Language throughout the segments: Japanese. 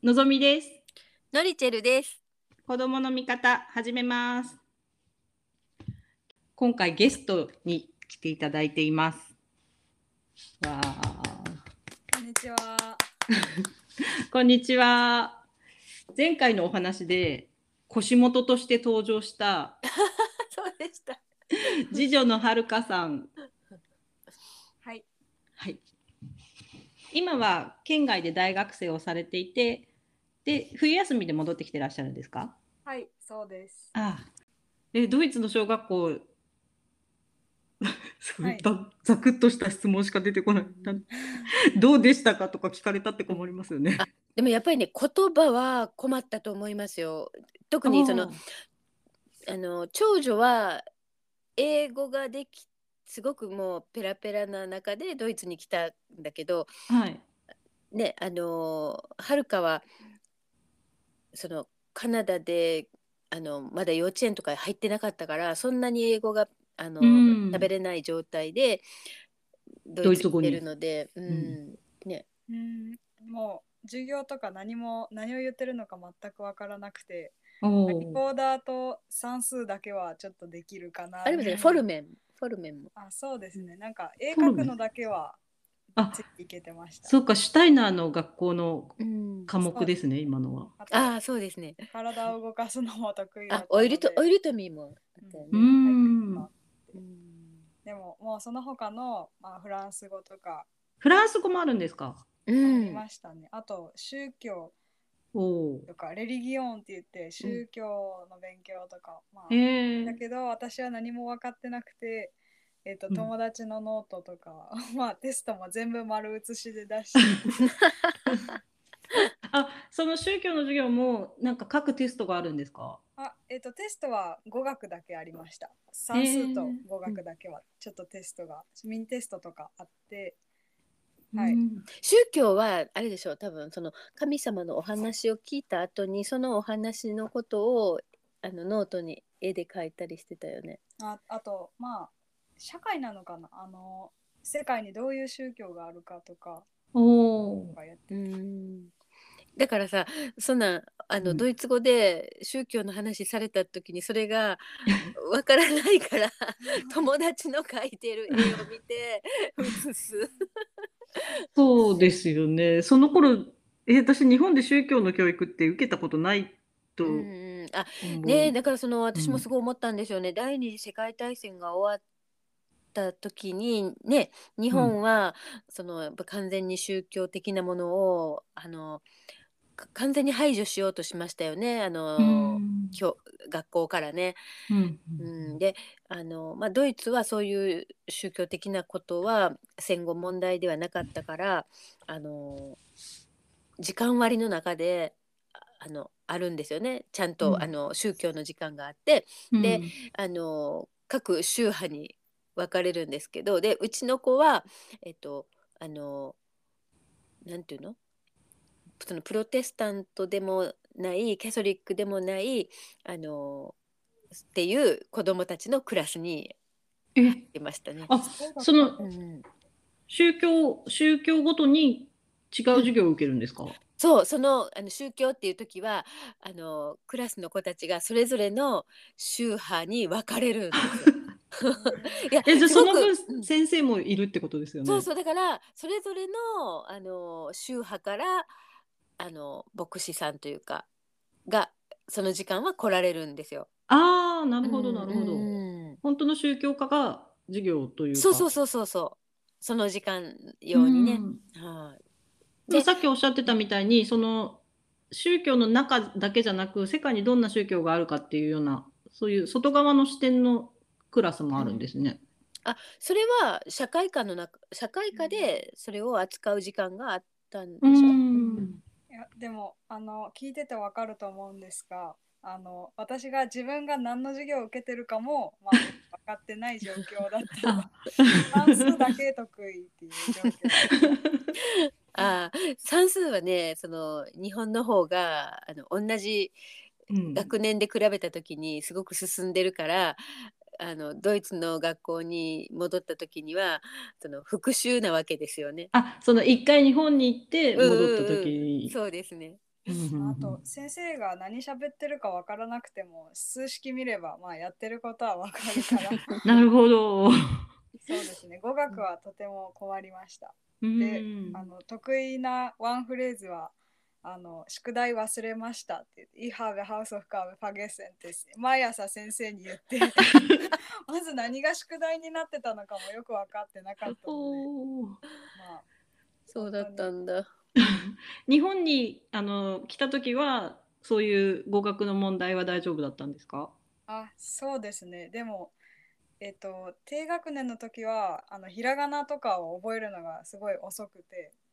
のぞみです。のりちぇるです。子供の味方始めます。今回ゲストに来ていただいています。わあ、こんにちは。こんにちは。前回のお話で腰元として登場した そうでした。次女のはるかさん。はい。はい。今は県外で大学生をされていて、で冬休みで戻ってきてらっしゃるんですか？はい、そうです。ああえドイツの小学校 そうはいだざくっとした質問しか出てこない。どうでしたかとか聞かれたって困りますよね。あでもやっぱりね言葉は困ったと思いますよ。特にそのあの長女は英語ができすごくもうペラペラな中でドイツに来たんだけどはい。ねあのはるかはそのカナダであのまだ幼稚園とか入ってなかったからそんなに英語があの、うん。喋れない状態でドイツ語に。るので、うん。うん。ね。うん、もう授業とか何も何を言ってるのか全くわからなくて、おリコーーダーと算数だけはちょっとできるかな。あれもねフォルメン。フォルメンも。あ、そうですね。なんか絵描くのだけはあついていけてました。そうかシュタイナーの学校のうん科目ですね今のは。あとああそうですね。体を動かすのも得意だったのであオイルとオイルトミーもあったよね。ううんん。うんでももうその他の、まあ、フランス語とかフランス語もあるんですか？ありうんましたね。あと宗教おおとか Religion って言って宗教の勉強とか、まあー。へえだけど私は何も分かってなくて、えーとうん友達のノートとか、まあテストも全部丸写しで出して あその宗教の授業もなんか各テストがあるんですか？あ、えー、とテストは語学だけありました算数と語学だけはちょっとテストがミニテストとかあってはいうん宗教はあれでしょう多分その神様のお話を聞いた後にそのお話のことをあのノートに絵で描いたりしてたよね。ああとまあ社会なのかな？あの世界にどういう宗教があるかとかおお。とかやってうんだからさそんなあの、うんドイツ語で宗教の話された時にそれがわからないから 友達の描いてる絵を見て写す。そうですよね。その頃、えー私日本で宗教の教育って受けたことないとう思う。んうん、あねだからその私もすごい思ったんですよね、第二次世界大戦が終わった時にね日本はそのやっぱ完全に宗教的なものをあのか完全に排除しようとしましたよね。あの、うん。教学校からね。うんうん、であの、まあ、ドイツはそういう宗教的なことは戦後問題ではなかったからあの時間割の中でああのあるんですよね。ちゃんと、うん。あの宗教の時間があって。であの各宗派に分かれるんですけどでうちの子はえっとあのなんていうの？そのプロテスタントでもないキャソリックでもないあのっていう子供たちのクラスにえ？いましたね。あそのうん、宗教宗教ごとに違う授業を受けるんですか？そうそのあの宗教っていう時はあのクラスの子たちがそれぞれの宗派に分かれるんですよ。いやえじゃあその分うん先生もいるってことですよね。そうそうだからそれぞれのあの宗派からあの牧師さんというかがその時間は来られるんですよ。ああなるほどなるほど。うん本当の宗教家が授業というか。そうそうそうそうそうその時間用にね。んはいでもでさっきおっしゃってたみたいにその宗教の中だけじゃなく世界にどんな宗教があるかっていうようなそういう外側の視点のクラスもあるんですね。あそれは社会科の中社会科でそれを扱う時間があったんでしょ？うん。うんいやでもあの聞いててわかると思うんですがあの私が自分が何の授業を受けてるかも、まあ、分かってない状況だった 算数だけ得意っていう状況。あー算数はねその日本の方があの同じうん。学年で比べた時にすごく進んでるからあのドイツの学校に戻った時にはその復習なわけですよね。あその一回日本に行って戻った時うんうんうんに。そうですね。うんあと先生が何喋ってるかわからなくても数式見ればまあやってることはわかるから なるほど。そうですね語学はとても困りました。うんあの得意なワンフレーズはあの宿題忘れましたって言って「I have a house of forgotten」って毎朝先生に言って まず何が宿題になってたのかもよく分かってなかったので、まあ、そうだったんだ。日本にあの来た時はそういう語学の問題は大丈夫だったんですか？あそうですね。でもえっと低学年の時はあのひらがなとかを覚えるのがすごい遅くてうん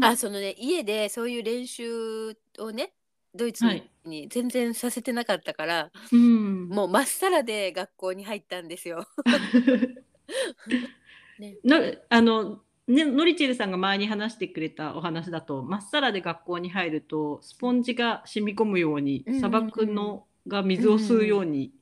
あ、そのね、家でそういう練習をね、ドイツに,、全然させてなかったから、うん。もうまっさらで学校に入ったんですよ。ね。なあのね、ノリチェルさんが前に話してくれたお話だとまっさらで学校に入るとスポンジが染み込むように砂漠のが水を吸うように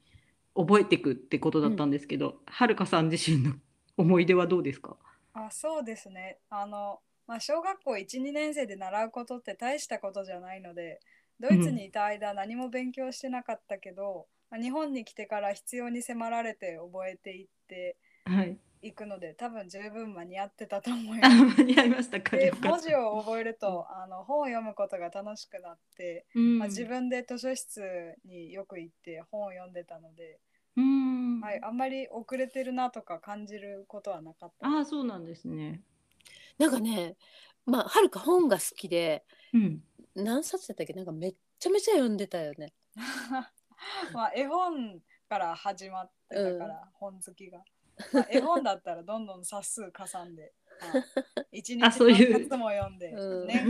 覚えていくってことだったんですけど、はるかさん自身の思い出はどうですか？あそうですね。あの、まあ、小学校12年生で習うことって大したことじゃないのでドイツにいた間何も勉強してなかったけど、まあ日本に来てから必要に迫られて覚えていってはい。いくので多分十分間に合ってたと思いあます。間に合いましたか？文字を覚えるとあの本を読むことが楽しくなって、うんまあ、自分で図書室によく行って本を読んでたので、うん。はい、あんまり遅れてるなとか感じることはなかったああ、そうなんですね。なんかね、まあ、はるか本が好きで、うん。何冊だったっけ？なんかめっちゃめちゃ読んでたよね。まあ絵本から始まってたから、本好きが、まあ絵本だったらどんどん冊数かさんで、まあ、一日何冊も読んで、うん。ね、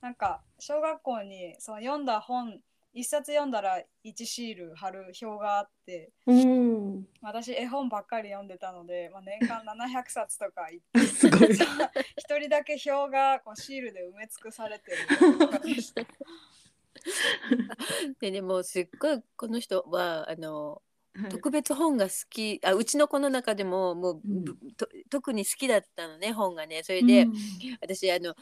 なんか小学校にその読んだ本一冊読んだら1シール貼る表があっておお。私絵本ばっかり読んでたので、まあ、年間 700冊とかすごい。一人だけ表がこうシールで埋め尽くされてる。でででもすっごいこの人はあのはい。特別本が好きあうちの子の中でももう、うん。特に好きだったのね本がね。それで、うん。私あの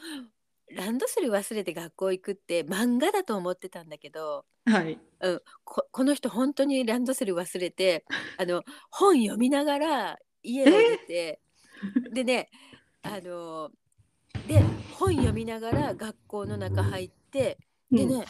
ランドセル忘れて学校行くって漫画だと思ってたんだけど、はい。うん、ここの人本当にランドセル忘れて あの本読みながら家を出てでねあので本読みながら学校の中入ってでね、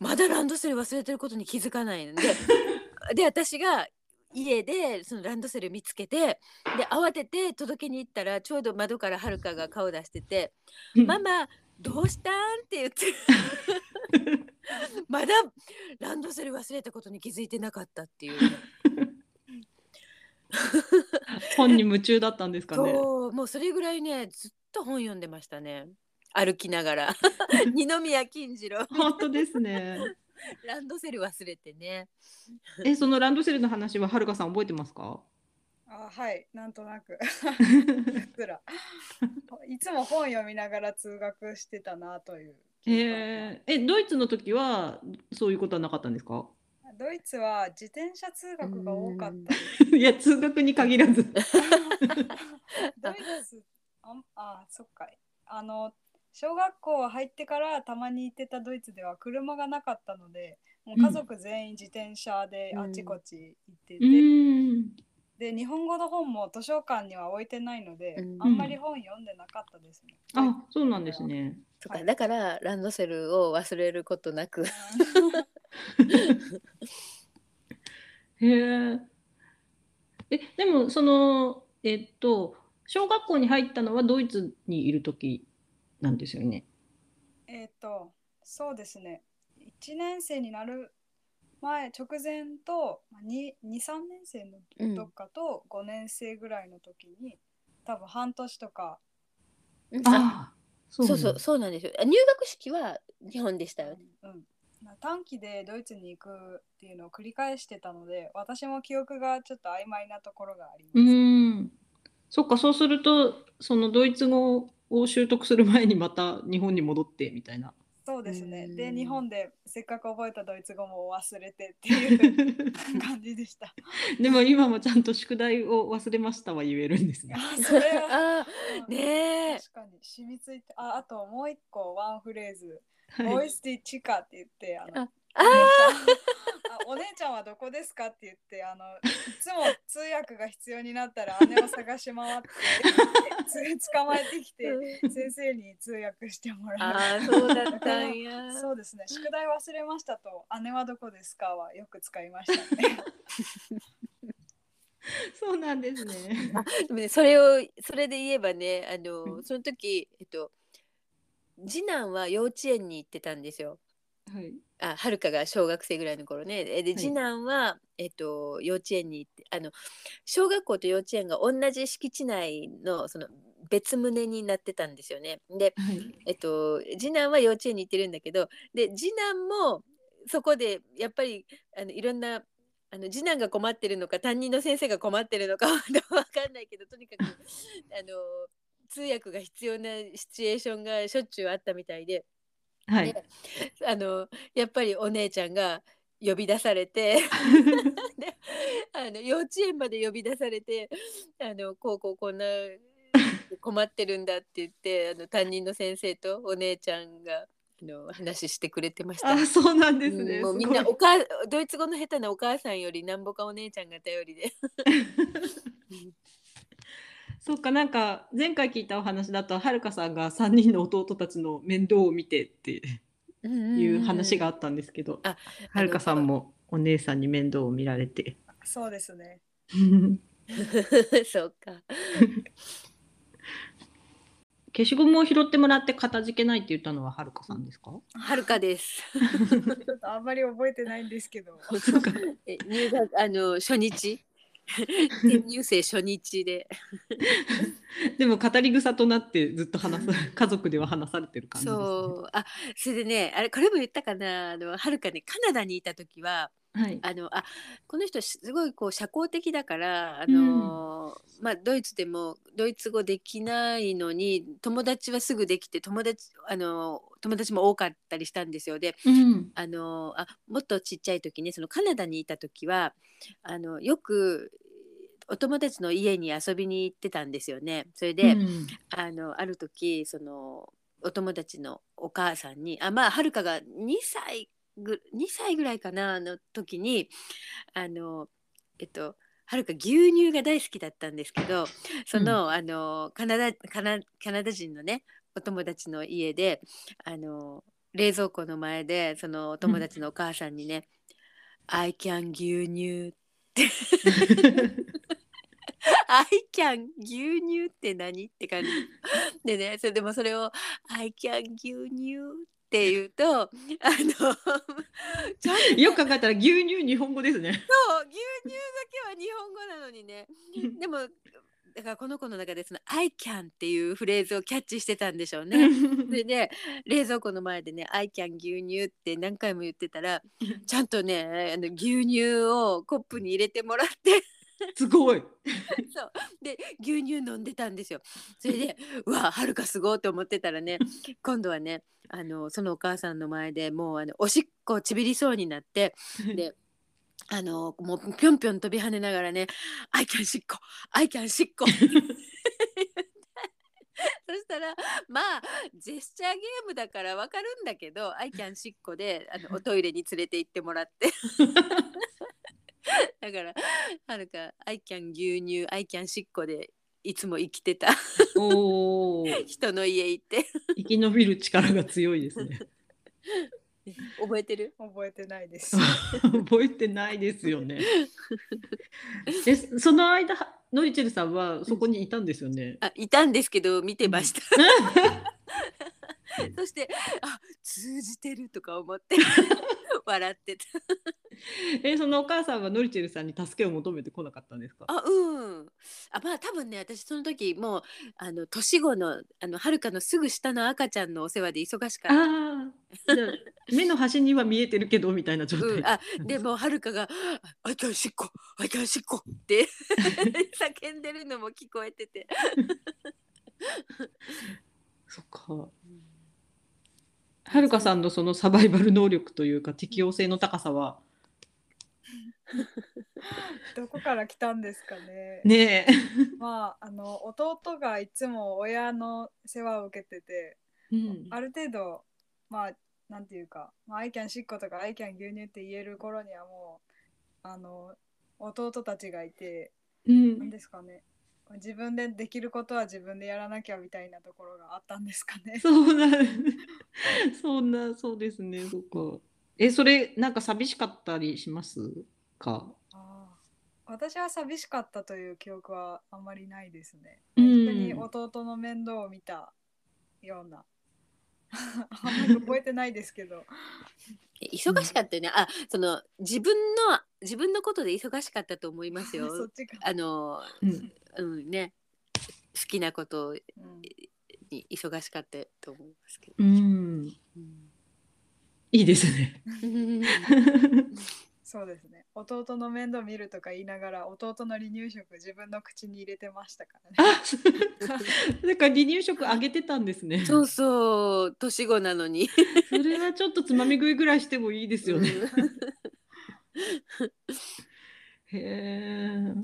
まだランドセル忘れてることに気づかないの。で で私が家でそのランドセル見つけてで慌てて届けに行ったらちょうど窓からはるかが顔出してて「うん。ママどうしたん?」って言って まだランドセル忘れたことに気づいてなかったっていうね、本に夢中だったんですかね。そうもうそれぐらいねずっと本読んでましたね歩きながら 二宮金次郎本当ですね。ランドセル忘れてねえ、そのランドセルの話ははるかさん覚えてますか？あはいなんとなく うっすらいつも本読みながら通学してたなというえー、え、ドイツの時はそういうことはなかったんですか？ドイツは自転車通学が多かっうんた。いや通学に限らず。ドイツあんあそっかあの小学校入ってからたまに行ってたドイツでは車がなかったのでもう家族全員自転車でうんあちこち行ってうて、ん。で日本語の本も図書館には置いてないので、うんあんまり本読んでなかったですね。あ、そうなんですね。はいだからランドセルを忘れることなくへえ。え、でもそのえっと小学校に入ったのはドイツにいる時なんですよね？えっ、とそうですね1年生になる前直前と23年生のどっかと5年生ぐらいの時に、多分半年とかあああ、そそうそううそうなんですよ。あ入学式は日本でしたよね。うん、短期でドイツに行くっていうのを繰り返してたので私も記憶がちょっと曖昧なところがあります。うーん。そっか、そうするとそのドイツ語を習得する前にまた日本に戻ってみたいな。そうですね。で、うん日本でせっかく覚えたドイツ語も忘れてっていう感じでした。でも今もちゃんと宿題を忘れましたは言えるんですね。あ、それは。ねえ確かに染みついて、あ、あともう一個ワンフレーズ。はいボイスティチカって言って、あの。ああお姉ちゃんはどこですか？って言ってあのい つも通訳が必要になったら姉を探し回って つ捕まえてきて先生に通訳してもらう。あーそうだったんやそうですね。宿題忘れましたと姉はどこですか？はよく使いましたね。そうなんですね。でもねそれをそれで言えばねあの、うんその時えっと次男は幼稚園に行ってたんですよ。はい。あはるかが小学生ぐらいの頃ね。えでい次男は、えっと、幼稚園に行ってあの小学校と幼稚園が同じ敷地内のその別棟になってたんですよね。で、はい。えっと、次男は幼稚園に行ってるんだけどで次男もそこでやっぱりあのいろんなあの次男が困ってるのか担任の先生が困ってるのか わかんないけどとにかく あの通訳が必要なシチュエーションがしょっちゅうあったみたいではい。で あのやっぱりお姉ちゃんが呼び出されて であの幼稚園まで呼び出されてあのこうこうこんな困ってるんだって言ってあの担任の先生とお姉ちゃんがあの話してくれてました。あ、そうなんですね。うんもうみんなお母ドイツ語の下手なお母さんよりなんぼかお姉ちゃんが頼りで。そっかなんか前回聞いたお話だとはるかさんが3人の弟たちの面倒を見てっていう話があったんですけど、あはるかさんもお姉さんに面倒を見られて。そうですね。そうか。消しゴムを拾ってもらって片付けないって言ったのははるかさんですか？はるかです。ちょっとあんまり覚えてないんですけど。そうかえ入学あの初日？転入生初日で。でも語り草となってずっと話す 家族では話されてる感じですね。そうあそれでねあれこれも言ったかなあのはるかねカナダにいた時ははい。あのあこの人すごいこう社交的だからあの、まあ、ドイツでもドイツ語できないのに友達はすぐできて友達あの友達も多かったりしたんですよ。でうん。あのあもっとちっちゃい時ねそのカナダにいた時はあのよくお友達の家に遊びに行ってたんですよね。それで、うんあのある時そのお友達のお母さんにあまあはるかが2歳ぐ2歳ぐらいかなの時にあのえっとはるか牛乳が大好きだったんですけどその,、あのカナダカナカナダ人のねお友達の家であの冷蔵庫の前でそのお友達のお母さんにね「I can 牛乳」って「I can 牛乳って何?」って感じ。でねそれでもそれを「I can 牛乳」って言うとあのよく考えたら牛乳日本語ですね。そう牛乳だけは日本語なのにね でもだからこの子の中でその「I can」っていうフレーズをキャッチしてたんでしょうね。で冷蔵庫の前でね「I can 牛乳」って何回も言ってたら ちゃんとねあの牛乳をコップに入れてもらって すごい。そうで牛乳飲んでたんですよ。それで うわはるかすごいと思ってたらね今度はねあのそのお母さんの前でもうあのおしっこちびりそうになってであのもうぴょんぴょん飛び跳ねながらね「I can しっこ I can しっこ」そしたらまあジェスチャーゲームだからわかるんだけど「I can しっこで」あのおトイレに連れて行ってもらって だからはるか「I can 牛乳 I can しっこ」でいつも生きてたおお。人の家行って生き延びる力が強いですね。覚えてる？覚えてないです。覚えてないですよね。え、その間、ノリチェルさんはそこにいたんですよね？あいたんですけど見てました。そしてあ通じてるとか思って笑ってた。え、そのお母さんはノリチェルさんに助けを求めてこなかったんですか？あうん。あまあ多分ね私その時もうあの年子のあのはるかのすぐ下の赤ちゃんのお世話で忙しかった。あ 目の端には見えてるけどみたいな状態。うん、あでもはるかが「あいかんしっこあいかんしっこ」って 叫んでるのも聞こえてて。そっか。はるかさんのそのサバイバル能力というか適応性の高さは どこから来たんですかね。ねえ。まああの弟がいつも親の世話を受けてて、うんある程度まあなんていうか、まあ、アイキャンしっことかアイキャン牛乳って言える頃にはもうあの弟たちがいてうん何ですかね自分でできることは自分でやらなきゃみたいなところがあったんですかね。そうな、そんな、そうですね、そっか。え、それ、なんか寂しかったりしますか？ああ私は寂しかったという記憶はあんまりないですね。うん一緒に弟の面倒を見たような。あんまり覚えてないですけど。忙しかったよね。あ、その自分の自分のことで忙しかったと思いますよ。そっちか。あの、うん。うんね、好きなことうんに忙しかったと思いますけど。うん。いいですね。そうですね。弟の面倒見るとか言いながら弟の離乳食自分の口に入れてましたからね。あ、なんか離乳食あげてたんですね。そうそう、年子なのに。それはちょっとつまみ食いぐらいしてもいいですよね。へえ。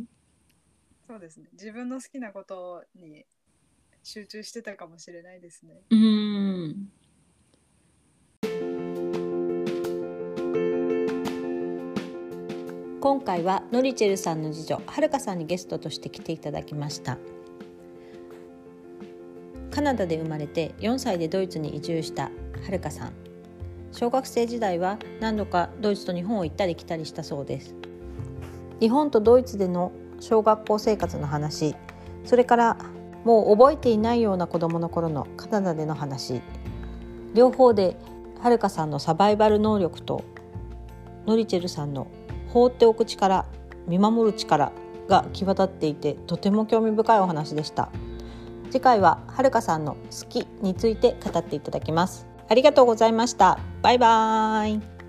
そうですね。自分の好きなことに集中してたかもしれないですね。うん。今回はノリチェルさんの次女はるかさんにゲストとして来ていただきましたカナダで生まれて4歳でドイツに移住したはるかさん小学生時代は何度かドイツと日本を行ったり来たりしたそうです。日本とドイツでの小学校生活の話。それからもう覚えていないような子どもの頃のカナダでの話。両方ではるかさんのサバイバル能力とノリチェルさんの放っておく力見守る力が際立っていてとても興味深いお話でした。次回ははるかさんの好きについて語っていただきます。ありがとうございました。バイバーイ。